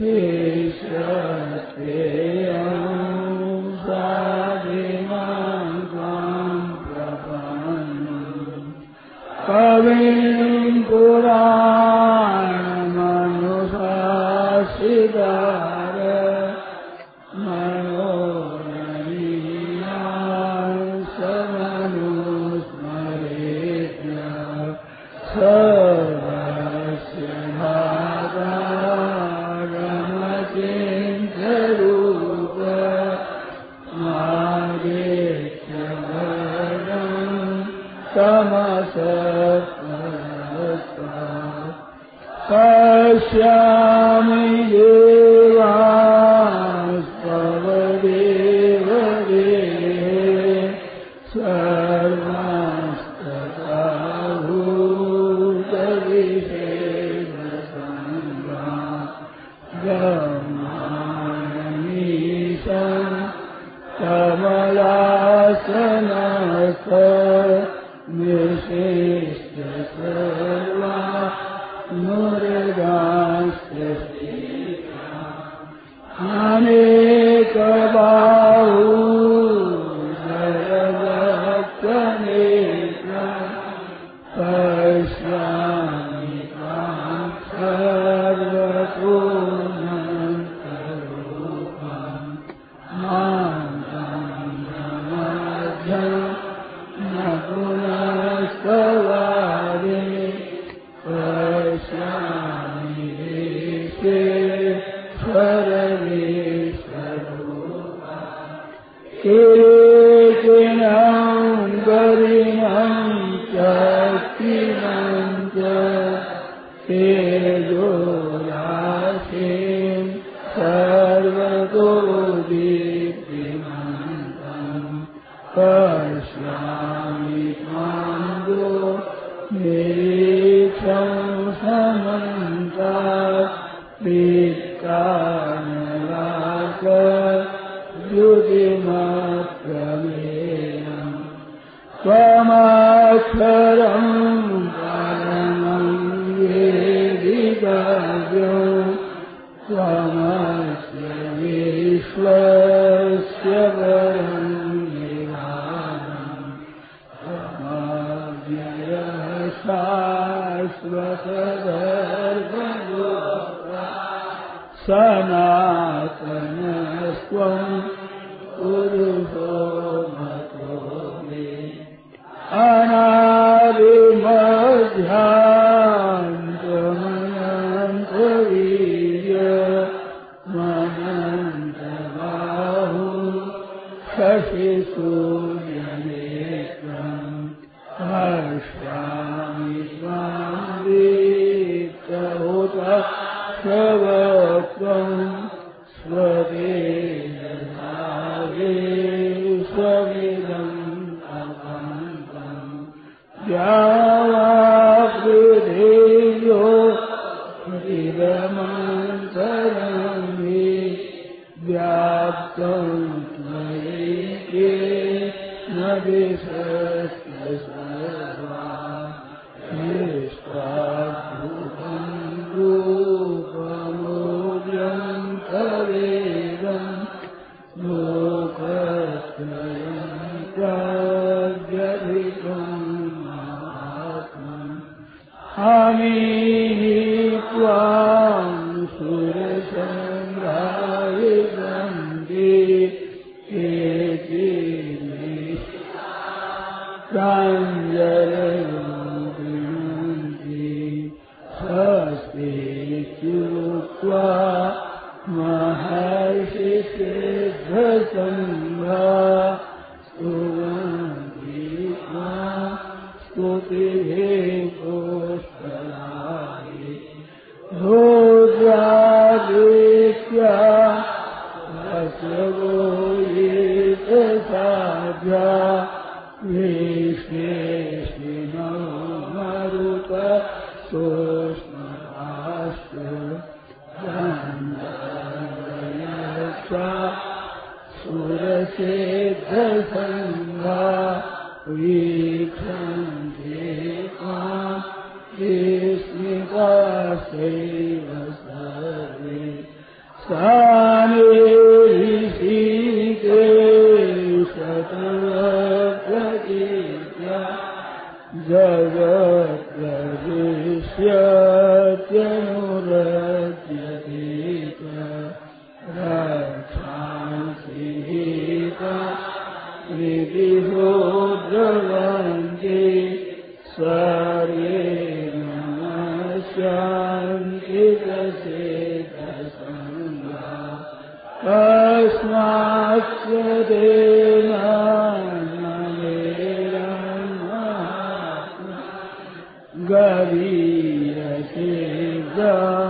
से music. ज रं वरम ये दिव त्वमस्य ईश्वस्य वरं देवा समाव्ययशासर्व सनातनस्त्वम् उरुषो قرينة الدار.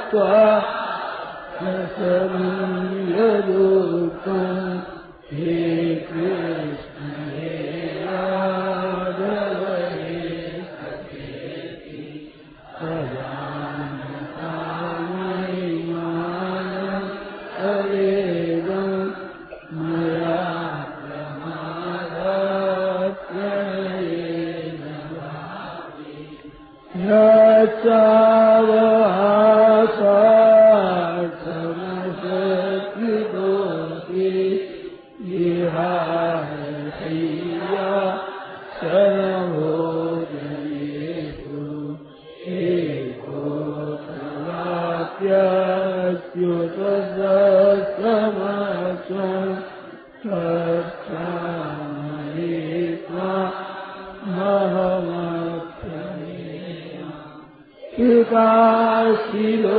حتى حسن يدكم في महाखे क्रिकाशीलो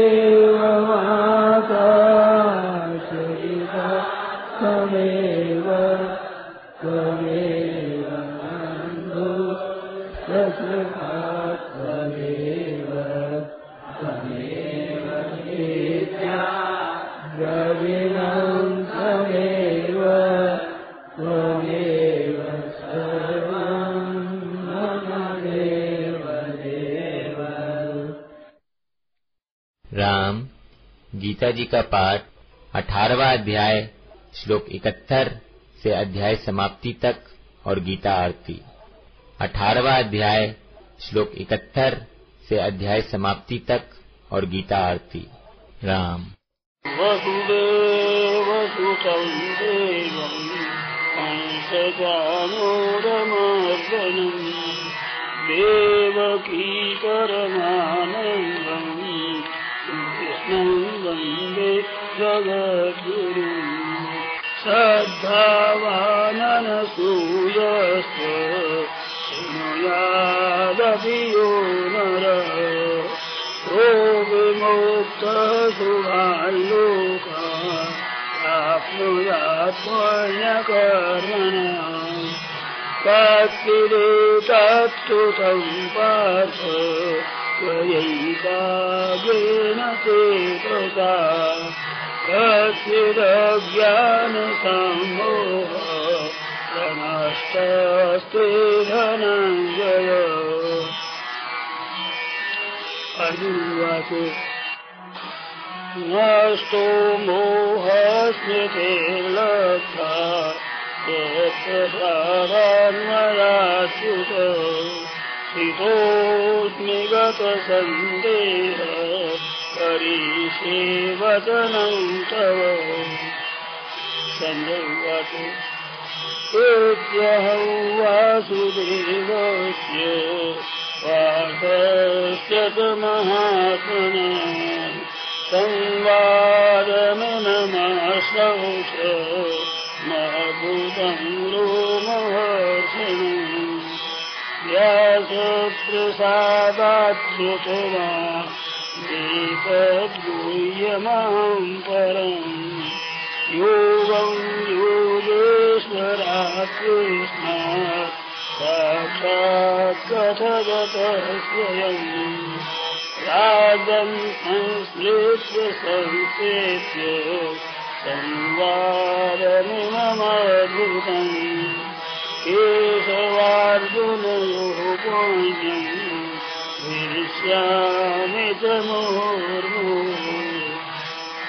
गीता जी का पाठ अठारवा अध्याय, श्लोक इकहत्तर से अध्याय समाप्ति तक और गीता आरती। अठारवा अध्याय, श्लोक इकहत्तर से अध्याय समाप्ति तक और गीता आरती। राम। देवम् कंसचानूरमर्दनम् देवकी परमानन्दम् कृष्णं वन्दे जगद्गुरुम् श्रद्धावाननसूयस्व शृणुयादपि यो नरः। को विमुक्तः सुभाल्लोका प्राप्नुयात् पुण्यकर्मणा कच्चिदेतत्तुतं पार्थ त्वयैकाग्रेण चेतसा कच्चिदज्ञानसम्मोह प्रनष्टस्ते धनञ्जय अर्जुनवाचो नष्टो यत्प्रसादान्मयाच्युत स्थितोऽस्मि करिष्ये वचनं तव सञ्जयवाच पूज्यहं वासुदेवस्य पार्थस्य च महात्मना संवादमिनमाश्रौच महभूतं रोमहर्षणम् व्यासप्रसादाच्छ्रुतमा एतद्गुह्यमां परम् योगं योगेश्वरा कृष्णात् साक्षात् कथगतः स्वयम् राजन् संश्लेष्य संसेत्य संवादमिममद्भुतम् केशवार्जुनयोः पुण्यम् विश्यामि च मुहुर्मुहुः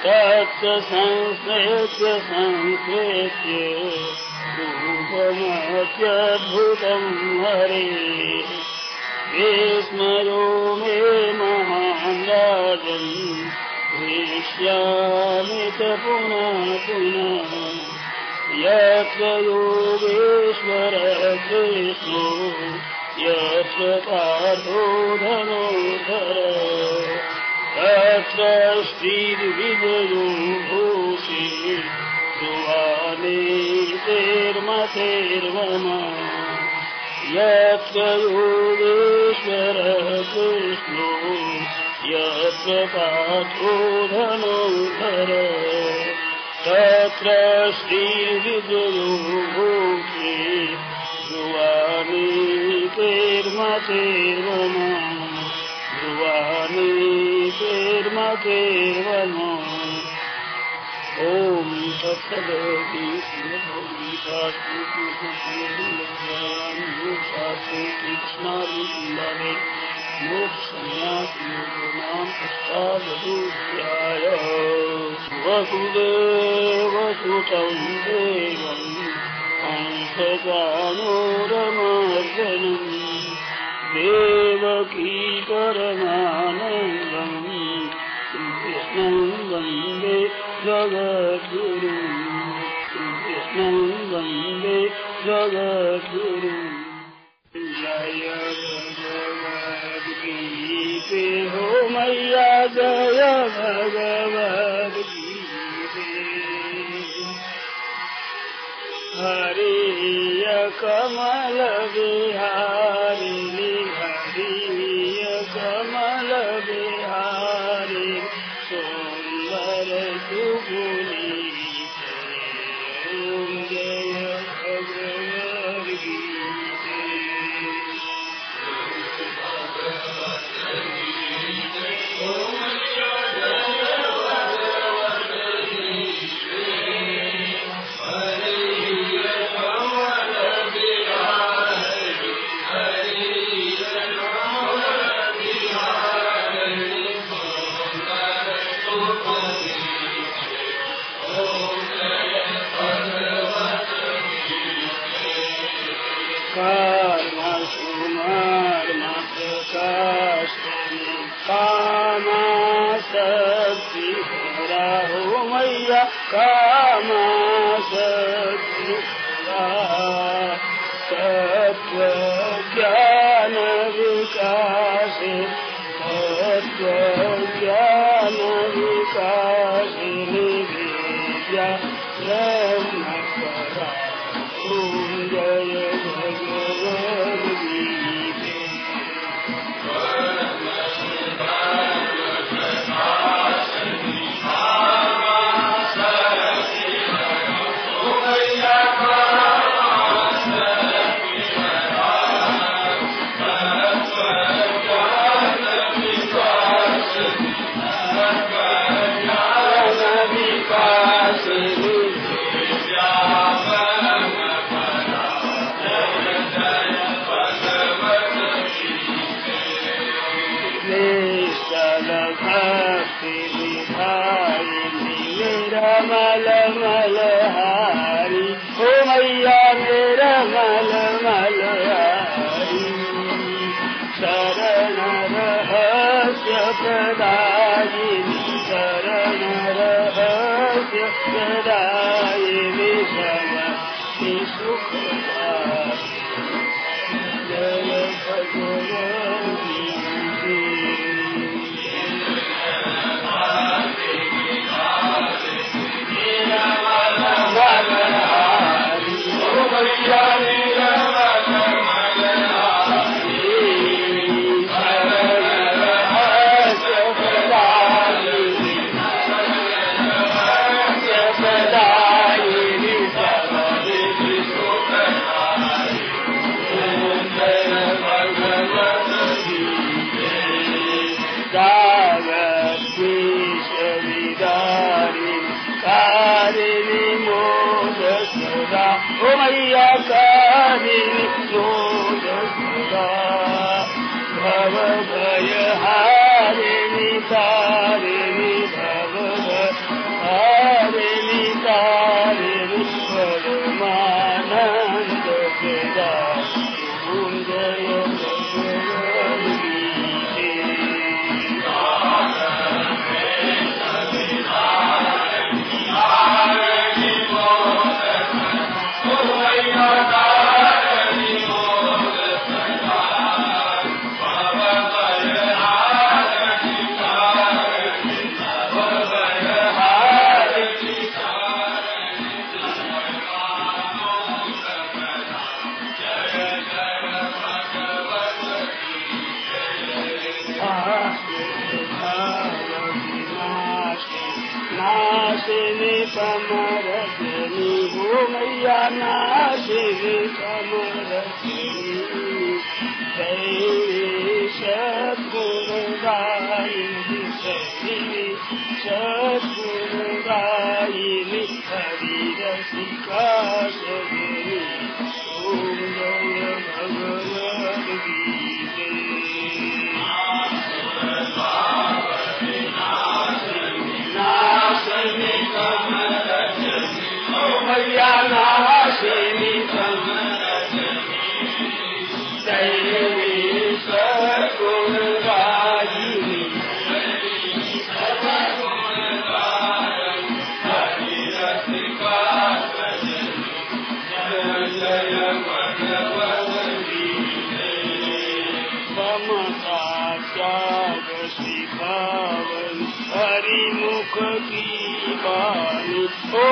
तच्च संश्लेष्य संश्लेष्य रूपमत्यद्भुतं हरे विस्मयो मे विश्यामि च पुनः पुनः योगेश्वरः कृष्णो यत्र पार्थो तत्र श्रीर्विजयो भूषि सुवानेतेर्मथेर्मम यत्र योगेश्वरः कृष्णो यत्र पार्थो धनुर्धर तत्र श्रीविजयो भूषि ध्रुवानीतेर्मतेर्वम ध्रुवानीतेर्मतेर्वम ॐ तत्सदति श्रीमद्भगवद्गीताश्रीकृष्णशास्त्रे कृष्णार्जुनन्दने मोक्षन्यासयोगोनाम् अष्टादशोऽध्याय वसुदेवसुतं देवम् हंसजानोरमर्दनम् देवकी परमानन्दम् कृष्णं वन्दे जगद्गुरुम् कृष्णं वन्दे जगद्गुरुम् हो मैया जय भगवती हरि कमल विहार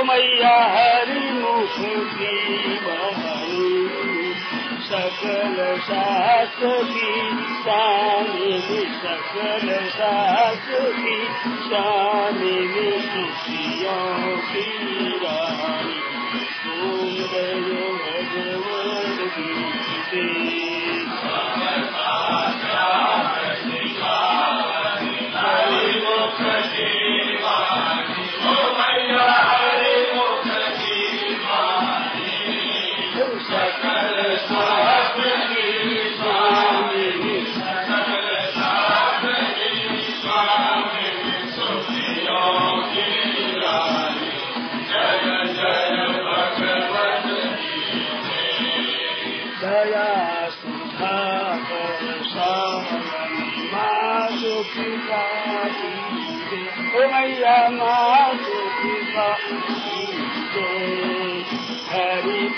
मैया हरि मुखी बकल सास्ती साम सकल सासी सामी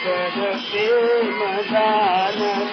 हरि पद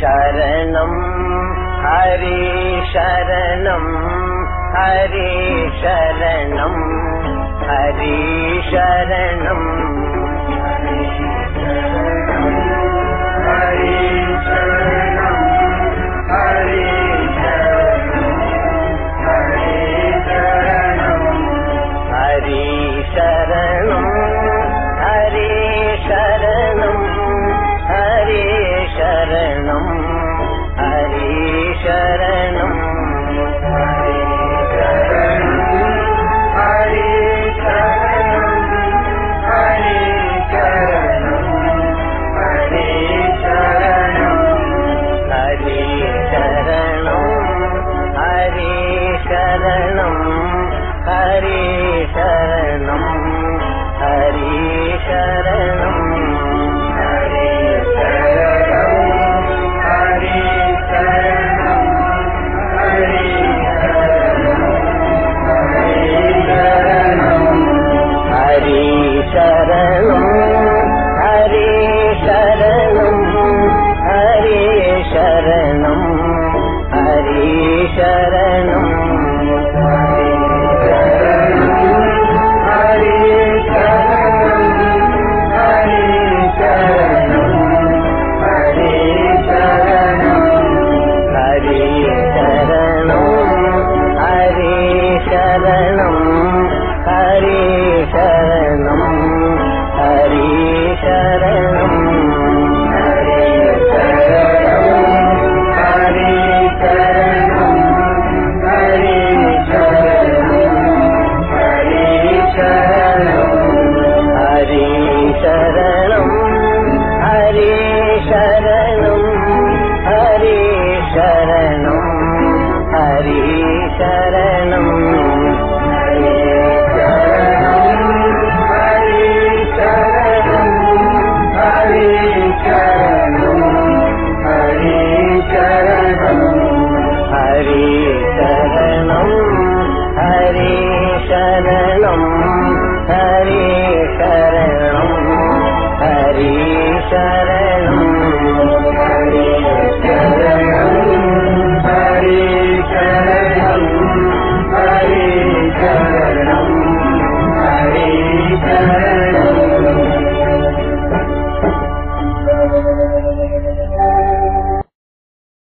शरणम् हरि शरणम् हरि शरणम् हरि शरणम्